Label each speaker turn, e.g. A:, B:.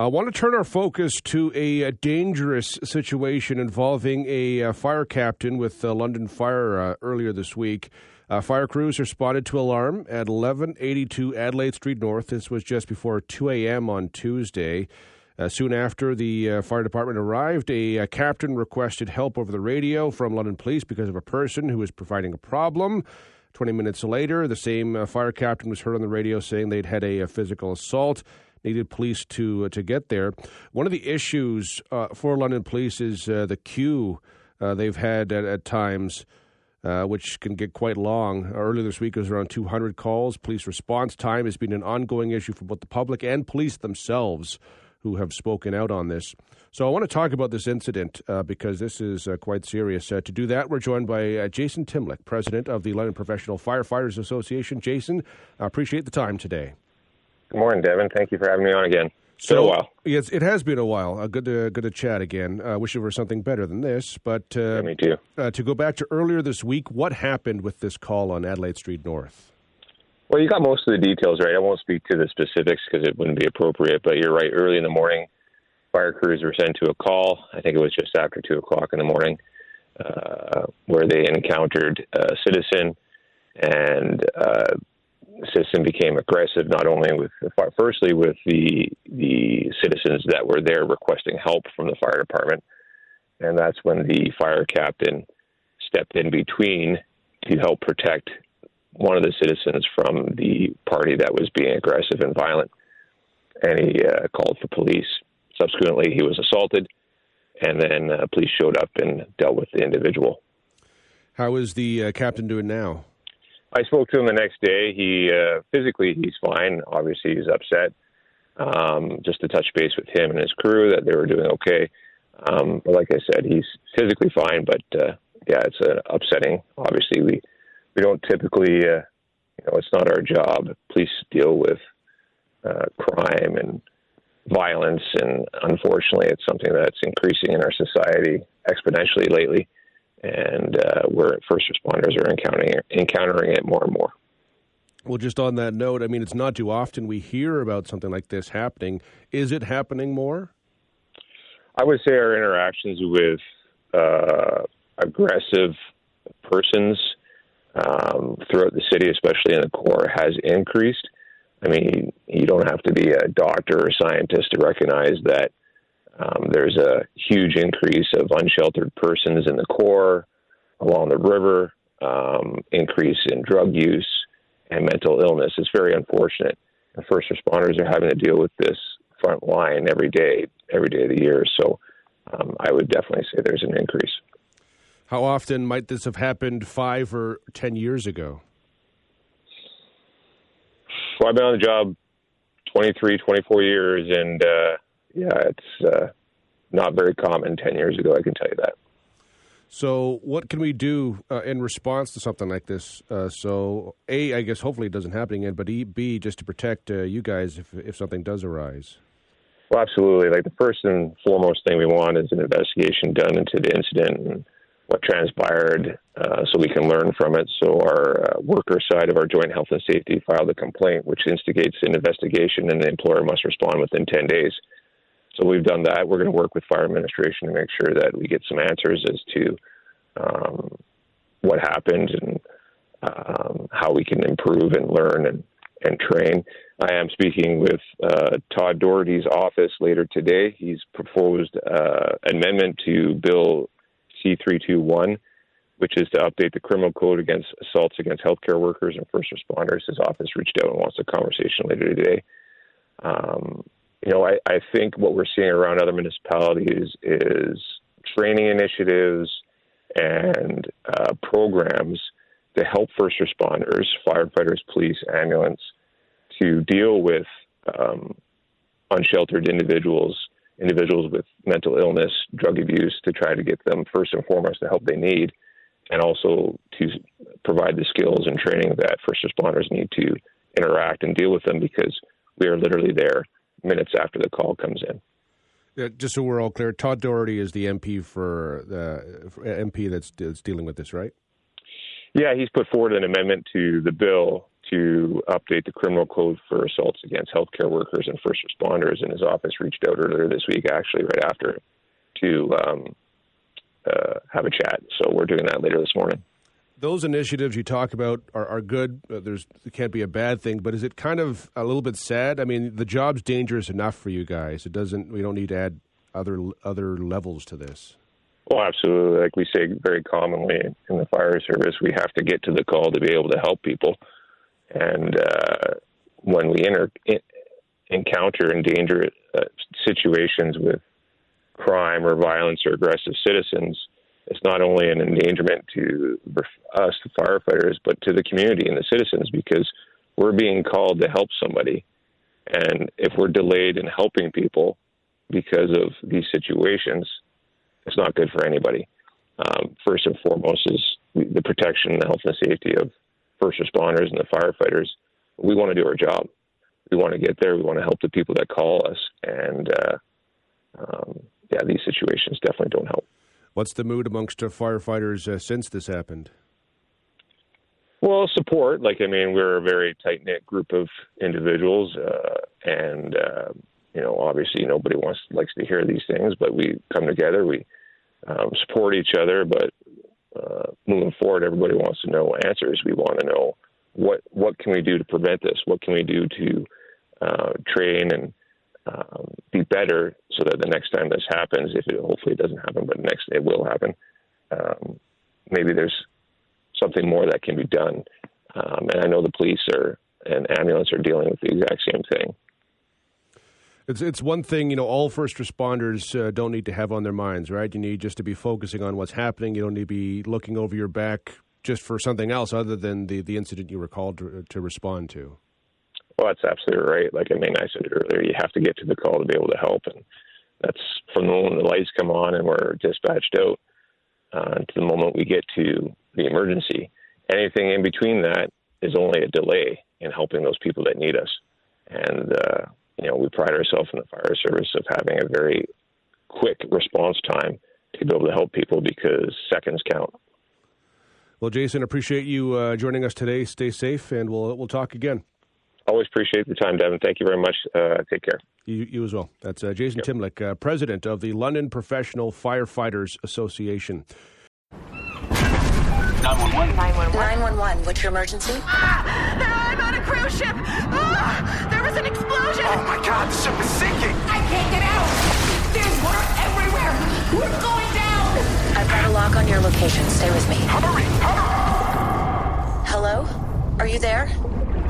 A: I want to turn our focus to a, a dangerous situation involving a, a, fire captain with uh, London Fire uh, earlier this week. Uh, fire crews responded to alarm at 1182 Adelaide Street North. This was just before 2 a.m. on Tuesday. Uh, soon after the uh, fire department arrived, a, captain requested help over the radio from London Police because of a person who was providing a problem. 20 minutes later, the same uh, fire captain was heard on the radio saying they'd had a, a physical assault needed police to uh, to get there. One of the issues uh, for London police is uh, the queue they've had at, at times. Uh, which can get quite long. Earlier this week, it was around 200 calls. Police response time has been an ongoing issue for both the public and police themselves who have spoken out on this. So I want to talk about this incident uh, because this is uh, quite serious. To do that, we're joined by Jason Timlick, president of the London Professional Firefighters Association. Jason, I appreciate the time today.
B: Good morning, Devon. Thank you for having me on again. It's so, been a while.
A: Yes, it has been a while. Uh, good to good to chat again. I uh, wish it were something better than this, but uh,
B: yeah, me too.
A: Uh, to go back to earlier this week, what happened with this call on Adelaide Street North?
B: Well, you got most of the details right. I won't speak to the specifics because it wouldn't be appropriate. But you're right. Early in the morning, fire crews were sent to a call. I think it was just after two o'clock in the morning, uh, where they encountered a citizen and uh, system became aggressive, not only with firstly with the the citizens that were there requesting help from the fire department, and that's when the fire captain stepped in between to help protect one of the citizens from the party that was being aggressive and violent, and he uh, called for police. Subsequently, he was assaulted, and then uh, police showed up and dealt with the individual.
A: How is the uh, captain doing now?
B: I spoke to him the next day. He uh, physically he's fine. Obviously, he's upset. Um, just to touch base with him and his crew that they were doing okay. Um, but like I said, he's physically fine. But uh, yeah, it's uh, upsetting. Obviously, we we don't typically, uh, you know, it's not our job. Police deal with uh, crime and violence, and unfortunately, it's something that's increasing in our society exponentially lately and uh, where first responders are encountering encountering it more and more.
A: Well, just on that note, I mean, it's not too often we hear about something like this happening. Is it happening more?
B: I would say our interactions with uh, aggressive persons um, throughout the city, especially in the core, has increased. I mean, you don't have to be a doctor or scientist to recognize that um, there's a huge increase of unsheltered persons in the core, along the river, um, increase in drug use and mental illness. It's very unfortunate. The first responders are having to deal with this front line every day, every day of the year. So um, I would definitely say there's an increase.
A: How often might this have happened five or ten years ago?
B: Well, I've been on the job 23, 24 years, and uh, yeah, it's uh, not very common 10 years ago, I can tell you that.
A: So, what can we do uh, in response to something like this? Uh, so, A, I guess hopefully it doesn't happen again, but e, B, just to protect uh, you guys if, if something does arise.
B: Well, absolutely. Like the first and foremost thing we want is an investigation done into the incident and what transpired uh, so we can learn from it. So, our uh, worker side of our joint health and safety filed a complaint which instigates an investigation, and the employer must respond within 10 days. So we've done that. We're going to work with fire administration to make sure that we get some answers as to um, what happened and um, how we can improve and learn and, and train. I am speaking with uh, Todd Doherty's office later today. He's proposed uh, amendment to Bill C321, which is to update the criminal code against assaults against healthcare workers and first responders. His office reached out and wants a conversation later today. Um, you know, I, I think what we're seeing around other municipalities is training initiatives and uh, programs to help first responders, firefighters, police, ambulance, to deal with um, unsheltered individuals, individuals with mental illness, drug abuse, to try to get them first and foremost the help they need, and also to provide the skills and training that first responders need to interact and deal with them because we are literally there minutes after the call comes in.
A: Uh, just so we're all clear, Todd Doherty is the MP for the MP that's, that's dealing with this, right?
B: Yeah, he's put forward an amendment to the bill to update the criminal code for assaults against healthcare workers and first responders, and his office reached out earlier this week, actually, right after, to um, uh, have a chat. So we're doing that later this morning.
A: Those initiatives you talk about are, are good. Uh, there's it can't be a bad thing, but is it kind of a little bit sad? I mean, the job's dangerous enough for you guys. It doesn't. We don't need to add other other levels to this.
B: Well, absolutely. Like we say very commonly in the fire service, we have to get to the call to be able to help people. And uh, when we enter, in, encounter and danger uh, situations with crime or violence or aggressive citizens, it's not only an endangerment to us, the firefighters, but to the community and the citizens because we're being called to help somebody. And if we're delayed in helping people because of these situations, it's not good for anybody. Um, first and foremost is the protection the health and safety of first responders and the firefighters. We want to do our job. We want to get there. We want to help the people that call us. And uh, um, yeah, these situations definitely don't help.
A: What's the mood amongst firefighters uh, since this happened?
B: Well, support. Like, I mean, we're a very tight knit group of individuals, uh, and uh, you know, obviously, nobody wants likes to hear these things, but we come together. We um, support each other, but uh, moving forward, everybody wants to know answers. We want to know what what can we do to prevent this? What can we do to uh, train and um, be better so that the next time this happens, if it hopefully it doesn't happen, but next it will happen, um, maybe there's something more that can be done. Um, and I know the police are and ambulance are dealing with the exact same thing.
A: It's it's one thing you know. All first responders uh, don't need to have on their minds, right? You need just to be focusing on what's happening. You don't need to be looking over your back just for something else other than the the incident you were called to, to respond to.
B: Well, that's absolutely right. Like I mean, I said earlier, you have to get to the call to be able to help, and that's from the moment the lights come on and we're dispatched out uh, to the moment we get to the emergency. Anything in between that is only a delay in helping those people that need us. And uh, you know, we pride ourselves in the fire service of having a very quick response time to be able to help people because seconds count.
A: Well, Jason, appreciate you uh, joining us today. Stay safe, and we'll we'll talk again.
B: Always appreciate the time, Devon. Thank you very much. Uh, take care.
A: You, you as well. That's uh, Jason yep. Timlick, uh, president of the London Professional Firefighters Association.
C: 911. 911. 911. What's your emergency?
D: Ah, I'm on a cruise ship. Ah, there was an explosion.
E: Oh my God, the ship is sinking.
D: I can't get out. There's water everywhere. We're going down.
C: I've got a lock on your location. Stay with me.
E: Hurry,
C: hurry. Hello? Are you there?